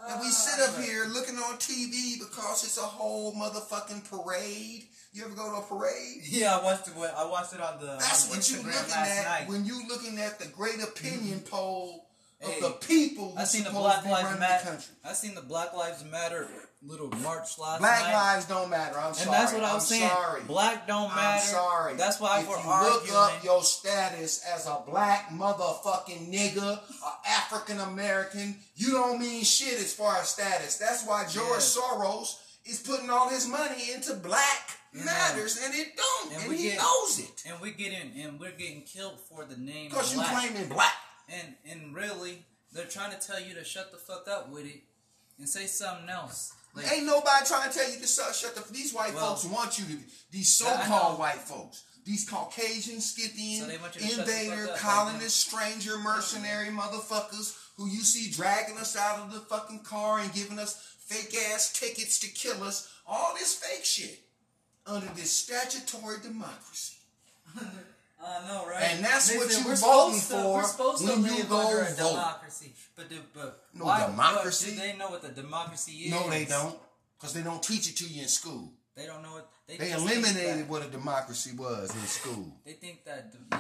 And we sit up ah. here looking on TV because it's a whole motherfucking parade. You ever go to a parade? Yeah, I watched it. I watched it on the That's what you're looking at when you looking at the great opinion mm-hmm. poll of Hey, the people I seen the Black Lives Matter. I seen the Black Lives Matter little march last Black night. lives don't matter. I'm And sorry. that's what I was I'm saying. Sorry. Black don't matter. I'm sorry. That's why if we're you arguing. look up your status as a black motherfucking nigga, a African American, you don't mean shit as far as status. That's why George Yeah. Soros is putting all his money into black Yeah. matters, and it don't, And and, he get- knows it and we're getting and we're getting killed for the name because you claiming black. and and really, they're trying to tell you to shut the fuck up with it and say something else. Like, Ain't nobody trying to tell you to shut, shut the. These white Well, folks want you to. be These so-called white folks. These Caucasian, Scythian, So they want you to shut the fuck invader, colonist, stranger, mercenary motherfuckers who you see dragging us out of the fucking car and giving us fake ass tickets to kill us. All this fake shit under this statutory democracy. I know, right? And that's what you we're voting to- for we're supposed to when you go under a vote. democracy, but the, but No why, democracy? But do they know what the democracy is? No, they don't, because they don't teach it to you in school. They don't know what they. They eliminated what a democracy was in school. They think that yeah.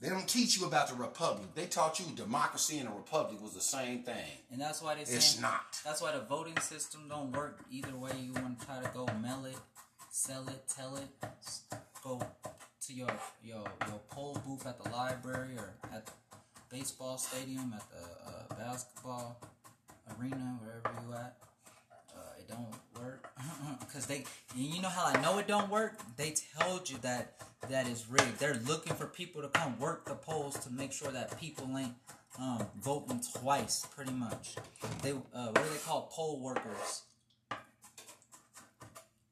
They don't teach you about the republic. They taught you democracy and a republic was the same thing. And that's why they say It's not. That's why the voting system don't work either way. You want to try to go mail it, sell it, tell it, go to your your your poll booth at the library or at the baseball stadium, at the uh, basketball arena, wherever you at. Uh, it don't work because they. And you know how I know it don't work? They told you that that is rigged. They're looking for people to come work the polls to make sure that people ain't um, voting twice, pretty much. They uh, what are they called? Poll workers.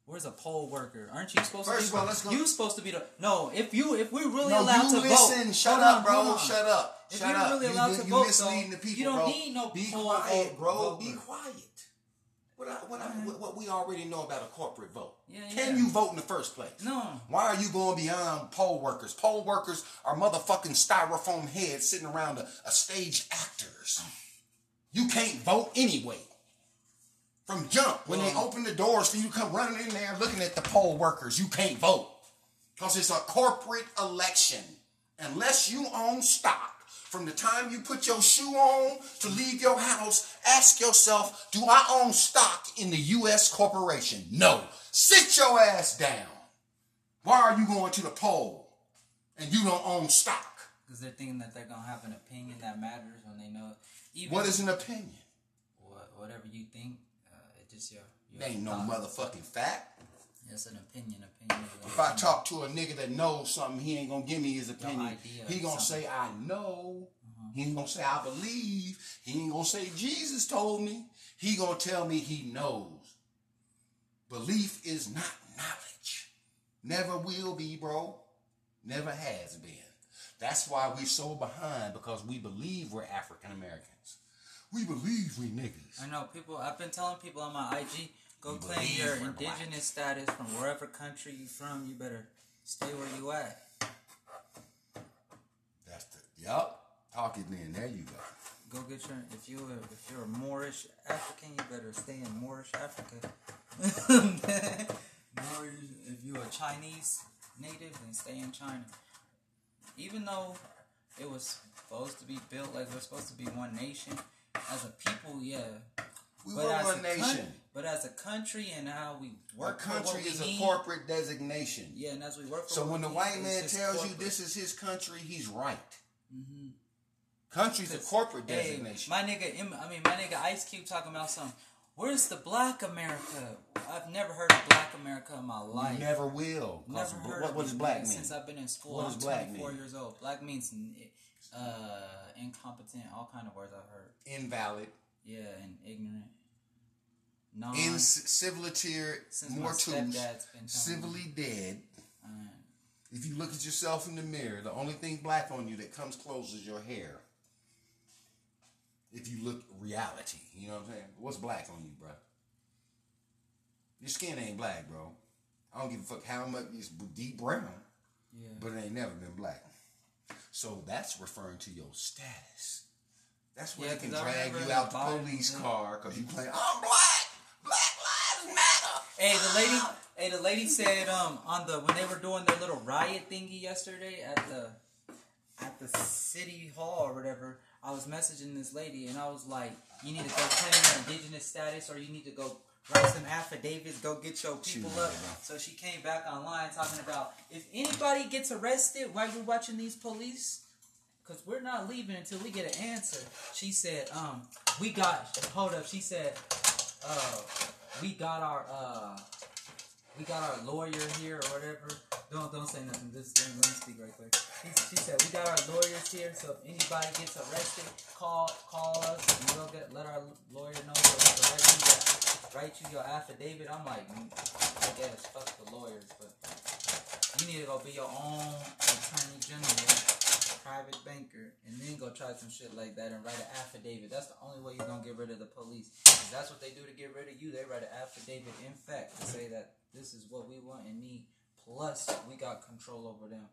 Where's a poll worker? Aren't you supposed First to be? of all, let's go- You supposed to be the no. If you if we're really No, allowed to listen. vote, Shut up, on, bro. Shut up. If Shut you're up. really you, allowed you, to you vote, misleading though, the people, you don't bro. need no Be poll quiet, vote- bro. voter. Be quiet. What, I, what, I, what, what we already know about a corporate vote. Yeah, Can yeah. you vote in the first place? No. Why are you going beyond poll workers? Poll workers are motherfucking styrofoam heads sitting around a, a staged actors. You can't vote anyway. From jump, when they open the doors for you to come running in there looking at the poll workers, you can't vote. Because it's a corporate election. Unless you own stock, from the time you put your shoe on to leave your house, ask yourself, do I own stock in the U.S. corporation? No. Sit your ass down. Why are you going to the poll and you don't own stock? Because they're thinking that they're gonna have an opinion that matters when they know even What is an opinion? what, whatever you think, it just your. your ain't no motherfucking fact. It's an opinion. Opinion. If I talk to a nigga that knows something, he ain't gonna give me his opinion. He gonna say I know. Uh-huh. He ain't gonna say I believe. He ain't gonna say Jesus told me. He gonna tell me he knows. Belief is not knowledge. Never will be, bro. Never has been. That's why we're so behind because we believe we're African Americans. We believe we niggas. I know people. I've been telling people on my IG, go You claim your we're black. indigenous status from wherever country you from. You better stay where you at. That's the yup. Talk it then. There you go. Go get your. If you if you're a Moorish African, you better stay in Moorish Africa. Moorish, if you're a Chinese native, then stay in China. Even though it was supposed to be built like we're supposed to be one nation, as a people, yeah. We But were one a nation. but as a country and how we A work what country is a need, corporate designation. Yeah, and as we work for So when the we white man tells you this is his country, he's right. Mm-hmm. Country's a corporate hey, designation. my nigga, I mean, my nigga Ice Cube talking about something. Where's the Black America? I've never heard of Black America in my You life. never will. Never heard what, of what does black mean? since I've been in school. What I'm does black 24 mean? years old. Black means uh, incompetent, all kind of words I've heard. Invalid, Yeah, and ignorant. Non. incivilitier, since my mortuus, stepdad's been telling me. civilly dead. If you look at yourself in the mirror, the only thing black on you that comes close is your hair. If you look reality, you know what I'm saying? What's black on you, bro? Your skin ain't black, bro. I don't give a fuck how much it's deep brown, yeah. but it ain't never been black. So that's referring to your status. That's where Yeah, they can drag you out the police car because you playing, I'm black. Black lives matter. Hey, the lady. Hey, the lady said um on the when they were doing their little riot thingy yesterday at the at the city hall or whatever. I was messaging this lady and I was like, you need to go claim your indigenous status or you need to go write some affidavits, go get your people up. So she came back online talking about if anybody gets arrested while we're watching these police. Cause we're not leaving until we get an answer. She said, um, we got hold up, she said, uh, we got our uh we got our lawyer here or whatever. Don't don't say nothing. Just let me, speak right quick. She, she said we got our lawyers here, so if anybody gets arrested, call call us and we'll get let our lawyer know so we can write you write you your affidavit. I'm like, mm, I guess fuck the lawyers, but you need to go be your own attorney general, private banker, and then go try some shit like that and write an affidavit. That's the only way you're gonna get rid of the police. that's what they do to get rid of you. They write an affidavit in fact to say that this is what we want and need. Plus, we got control over them.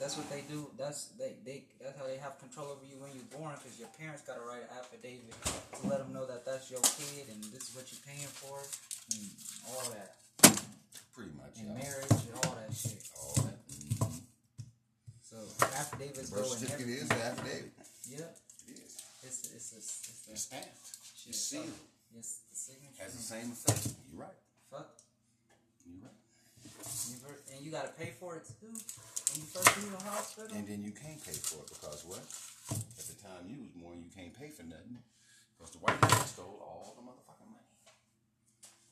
That's what they do. That's they, they that's how they have control over you when you're born because your parents gotta write an affidavit to let them know that that's your kid and this is what you're paying for and all that Pretty much. and yeah. marriage and all that shit. All that. Mhm. So affidavits go Birth in certificate everything. is the affidavit. Yeah, It is. it's it's it's, it's It's stamped. It's sealed. Yes, the signature. Has the same effect. You're right. Fuck. You're right. You ver- and you gotta pay for it too when you first leave the hospital. And then you can't pay for it because what? At the time you was born, you can't pay for nothing because the white man stole all the motherfucking money,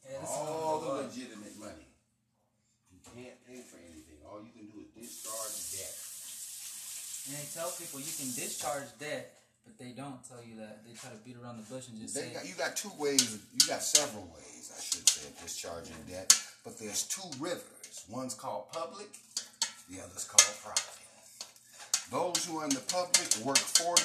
Yeah, all the it legitimate money. You can't pay for anything. All you can do is discharge debt. And they tell people you can discharge debt, but they don't tell you that. They try to beat around the bush and just They say, got, you got two ways. You got several ways, I should say, of discharging debt. But there's two rivers. One's called public. The other's called private. Those who are in the public work 40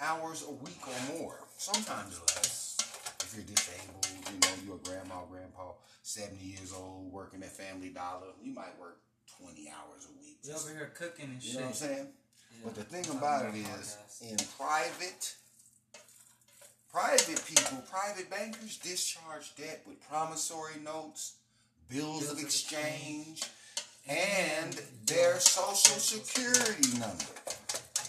hours a week or more, sometimes less. If you're disabled, you know, you're a grandma, grandpa, 70 years old, working at Family Dollar, you might work 20 hours a week. "We over here cooking and You shit." know what I'm saying? Yeah. But the thing about it is, in private, private people, private bankers discharge debt with promissory notes, bills, Bills of exchange, and their social security number.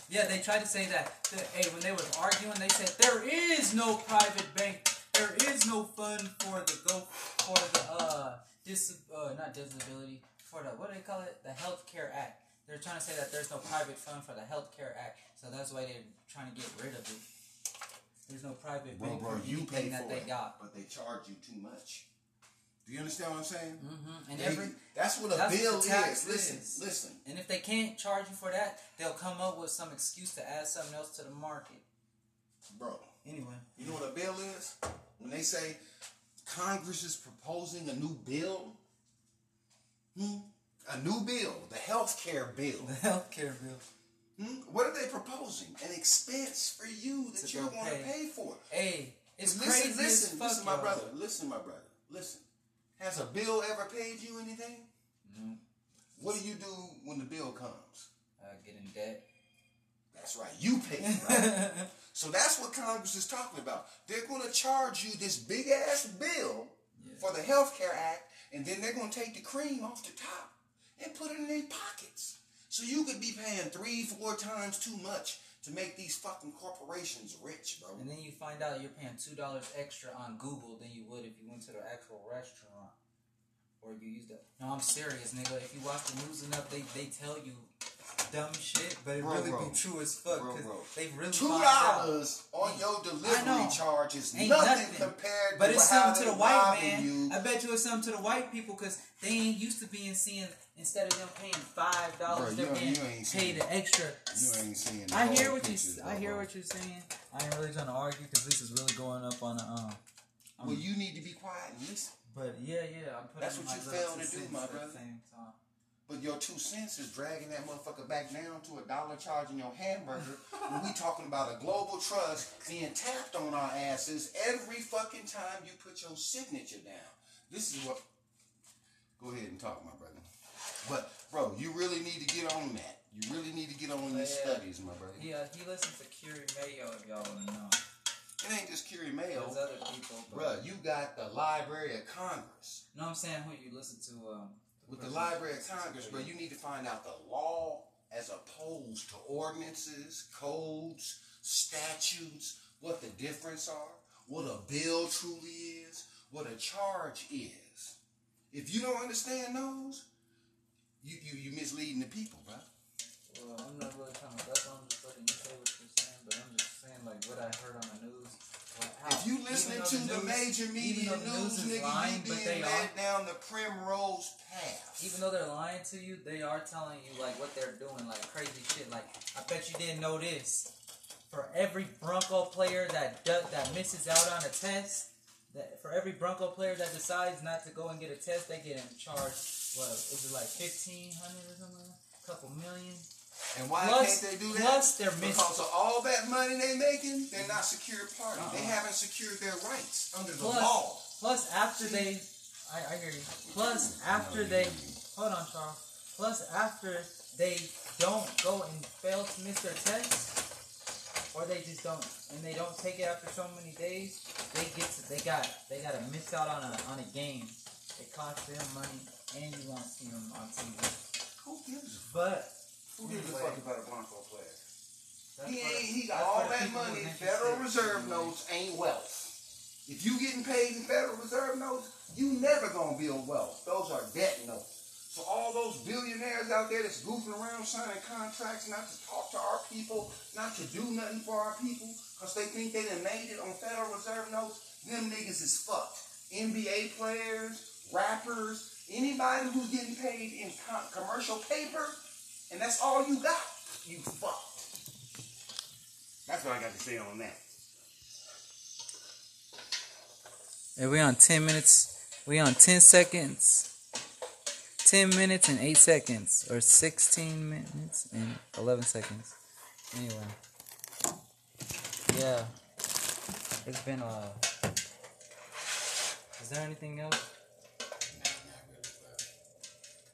Yeah, they tried to say that. that, hey, when they was arguing, they said there is no private bank. There is no fund for the go for the uh dis uh not disability for the what do they call it the Health Care Act. They're trying to say that there's no private fund for the Health Care Act, so that's why they're trying to get rid of it. There's no private Bro, bro, you pay that they it, got. but they charge you too much. Do you understand what I'm saying? hmm And They- every that's what a that's bill the tax is. Listen, is. listen. and if they can't charge you for that, they'll come up with some excuse to add something else to the market. Bro, Anyway, you know what a bill is? When they say Congress is proposing a new bill, hmm? a new bill, the health care bill. the healthcare bill. Hmm? What are they proposing? An expense for you that you're go going to pay. for. Hey, it's listen, crazy listen, listen, my brother. Listen, my brother. Listen. Has a bill ever paid you anything? No, What do you do when the bill comes? uh, get in debt. That's right. You pay, right? so that's what Congress is talking about. They're going to charge you this big ass bill Yeah. for the Health Care Act, and then they're going to take the cream off the top and put it in their pockets. So you could be paying three, four times too much to make these fucking corporations rich, bro. And then you find out you're paying two dollars extra on Google than you would if you went to the actual restaurant. Or you use the No, I'm serious, nigga. If you watch the news enough, they, they tell you dumb shit, but it Bro, really bro. be true as fuck. Bro, 'cause bro. they really Two dollars on your delivery charge is nothing, nothing. compared But it's something to the white man. you. I bet you it's something to the white people because they ain't used to being seeing instead of them paying five dollars, they're you- being you ain't paid seen- an extra. You ain't seeing. the I hear what you. pictures, I hear what you're saying. I ain't really trying to argue because this is really going up on a. Um, Well, you need to be quiet and listen. but yeah, yeah, I'm putting That's what my you failed to do, my brother. But your two cents is dragging that motherfucker back down to a dollar charging your hamburger when we talking about a global trust being tapped on our asses every fucking time you put your signature down. This is what. Go ahead and talk, my brother. But bro, you really need to get on that. You really need to get on these Yeah. studies, my brother. He uh, he listens to Curie Mayo if y'all wanna know. It ain't just Curie Mayo, There's other people, Bruh, You got the Library of Congress. no, I'm saying who you listen to. Um, With the Library of Congress, bro, you need to find out the law as opposed to ordinances, codes, statutes, what the difference are, what a bill truly is, what a charge is. If you don't understand those, you you you misleading the people, bro. Well, I'm not really trying to. That's why I'm just letting you say what you're saying, but I'm just saying like what I heard on the news. Like how, If you listening to the news- major media news, is nigga, lying, you but being they led are. down the primrose path. Even though they're lying to you, they are telling you like what they're doing, like crazy shit. Like I bet you didn't know this. For every Bronco player that does, that misses out on a test, that for every Bronco player that decides not to go and get a test, they get in charged. What is it like fifteen hundred or something? A couple million. And why Plus- can't they do that? plus they're miss- because of all that money they're making, they're not secured party. They Uh-uh. haven't secured their rights under the Plus, law. plus after they, I, I hear you. Plus after they, hold on, Charles. Plus after they don't go and fail to miss their test, or they just don't, and they don't take it after so many days, they get to, they got they got to miss out on a on a game. It costs them money, and you won't see them on TV. Who gives a But who gives a fuck about a Bronco player? that's He ain't. He got all that money. Federal. Reserve notes ain't wealth. If you getting paid in Federal Reserve notes, you never gonna build wealth. Those are debt notes. So all those billionaires out there that's goofing around signing contracts not to talk to our people, not to do nothing for our people, because they think they done made it on Federal Reserve notes, them niggas is fucked. NBA players, rappers, anybody who's getting paid in com- commercial paper, and that's all you got, you fucked. That's what I got to say on that. And we on 10 minutes. We on 10 seconds. 10 minutes and 8 seconds. Or 16 minutes and 11 seconds. Anyway. Yeah. It's been a. Is there anything else?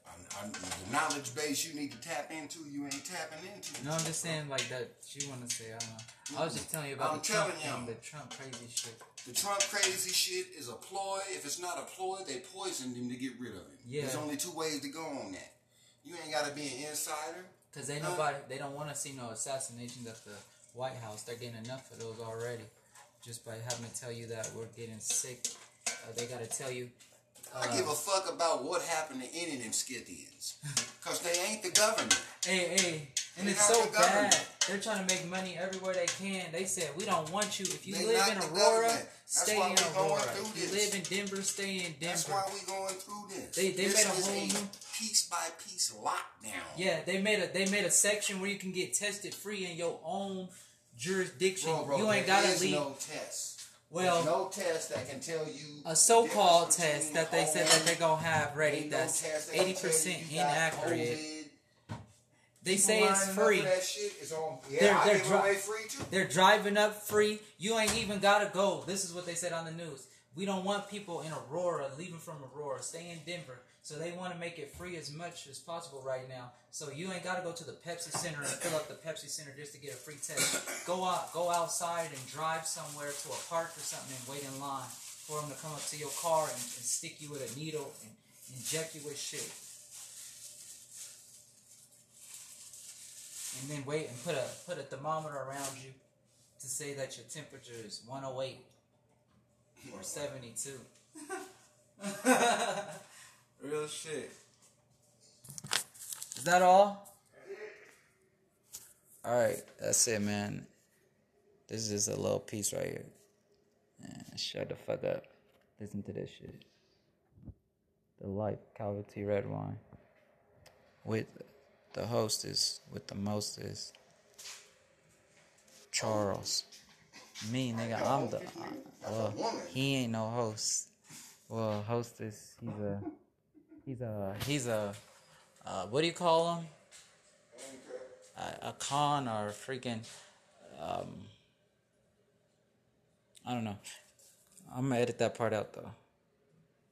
I'm, I'm, the knowledge base you need to tap into, you ain't tapping into. No, I'm just saying like that you wanna say, I don't know. I was just telling you about I'm the Trump telling thing, you. the Trump crazy shit. The Trump crazy shit is a ploy. If it's not a ploy, they poisoned him to get rid of him. Yeah. There's only two ways to go on that. You ain't got to be an insider. Cause they nobody they don't want to see no assassinations at the White House. They're getting enough of those already. Just by having to tell you that we're getting sick, uh, they gotta tell you. I uh, give a fuck about what happened to any of them Scythians. Because they ain't the government. Hey, hey, And they it's so the bad. They're trying to make money everywhere they can. They said we don't want you. If you They live in Aurora, stay in Aurora. If you live in Denver, stay in Denver. That's why we going through this. They- they this made a whole new- piece by piece lockdown. Yeah, they made a they made a section where you can get tested free in your own jurisdiction. Bro, bro, you ain't gotta leave. no test. Well, There's no test that can tell you a so-called test that they said that they're gonna have ready that's test that can eighty percent inaccurate. They say it's free. for That shit is on. Yeah, They're- they're dri- free. They're driving up free. You ain't even gotta go. This is what they said on the news. We don't want people in Aurora leaving from Aurora. Stay in Denver. So they want to make it free as much as possible right now. So you ain't gotta go to the Pepsi Center and fill up the Pepsi Center just to get a free test. Go out, go outside and drive somewhere to a park or something and wait in line for them to come up to your car and, and stick you with a needle and inject you with shit. And then wait and put a put a thermometer around you to say that your temperature is 108 or 72. Real shit. Is that all? Alright, that's it, man. This is just a little piece right here. Man, shut the fuck up. Listen to this shit. The Life Calvin T Red Wine. With the hostess, with the mostest. Charles. Me, nigga, I'm the. Uh, well, he ain't no host. Well, hostess, he's a. He's a. He's a. Uh, what do you call him? A, a con or a freaking. Um, I don't know. I'm gonna edit that part out though.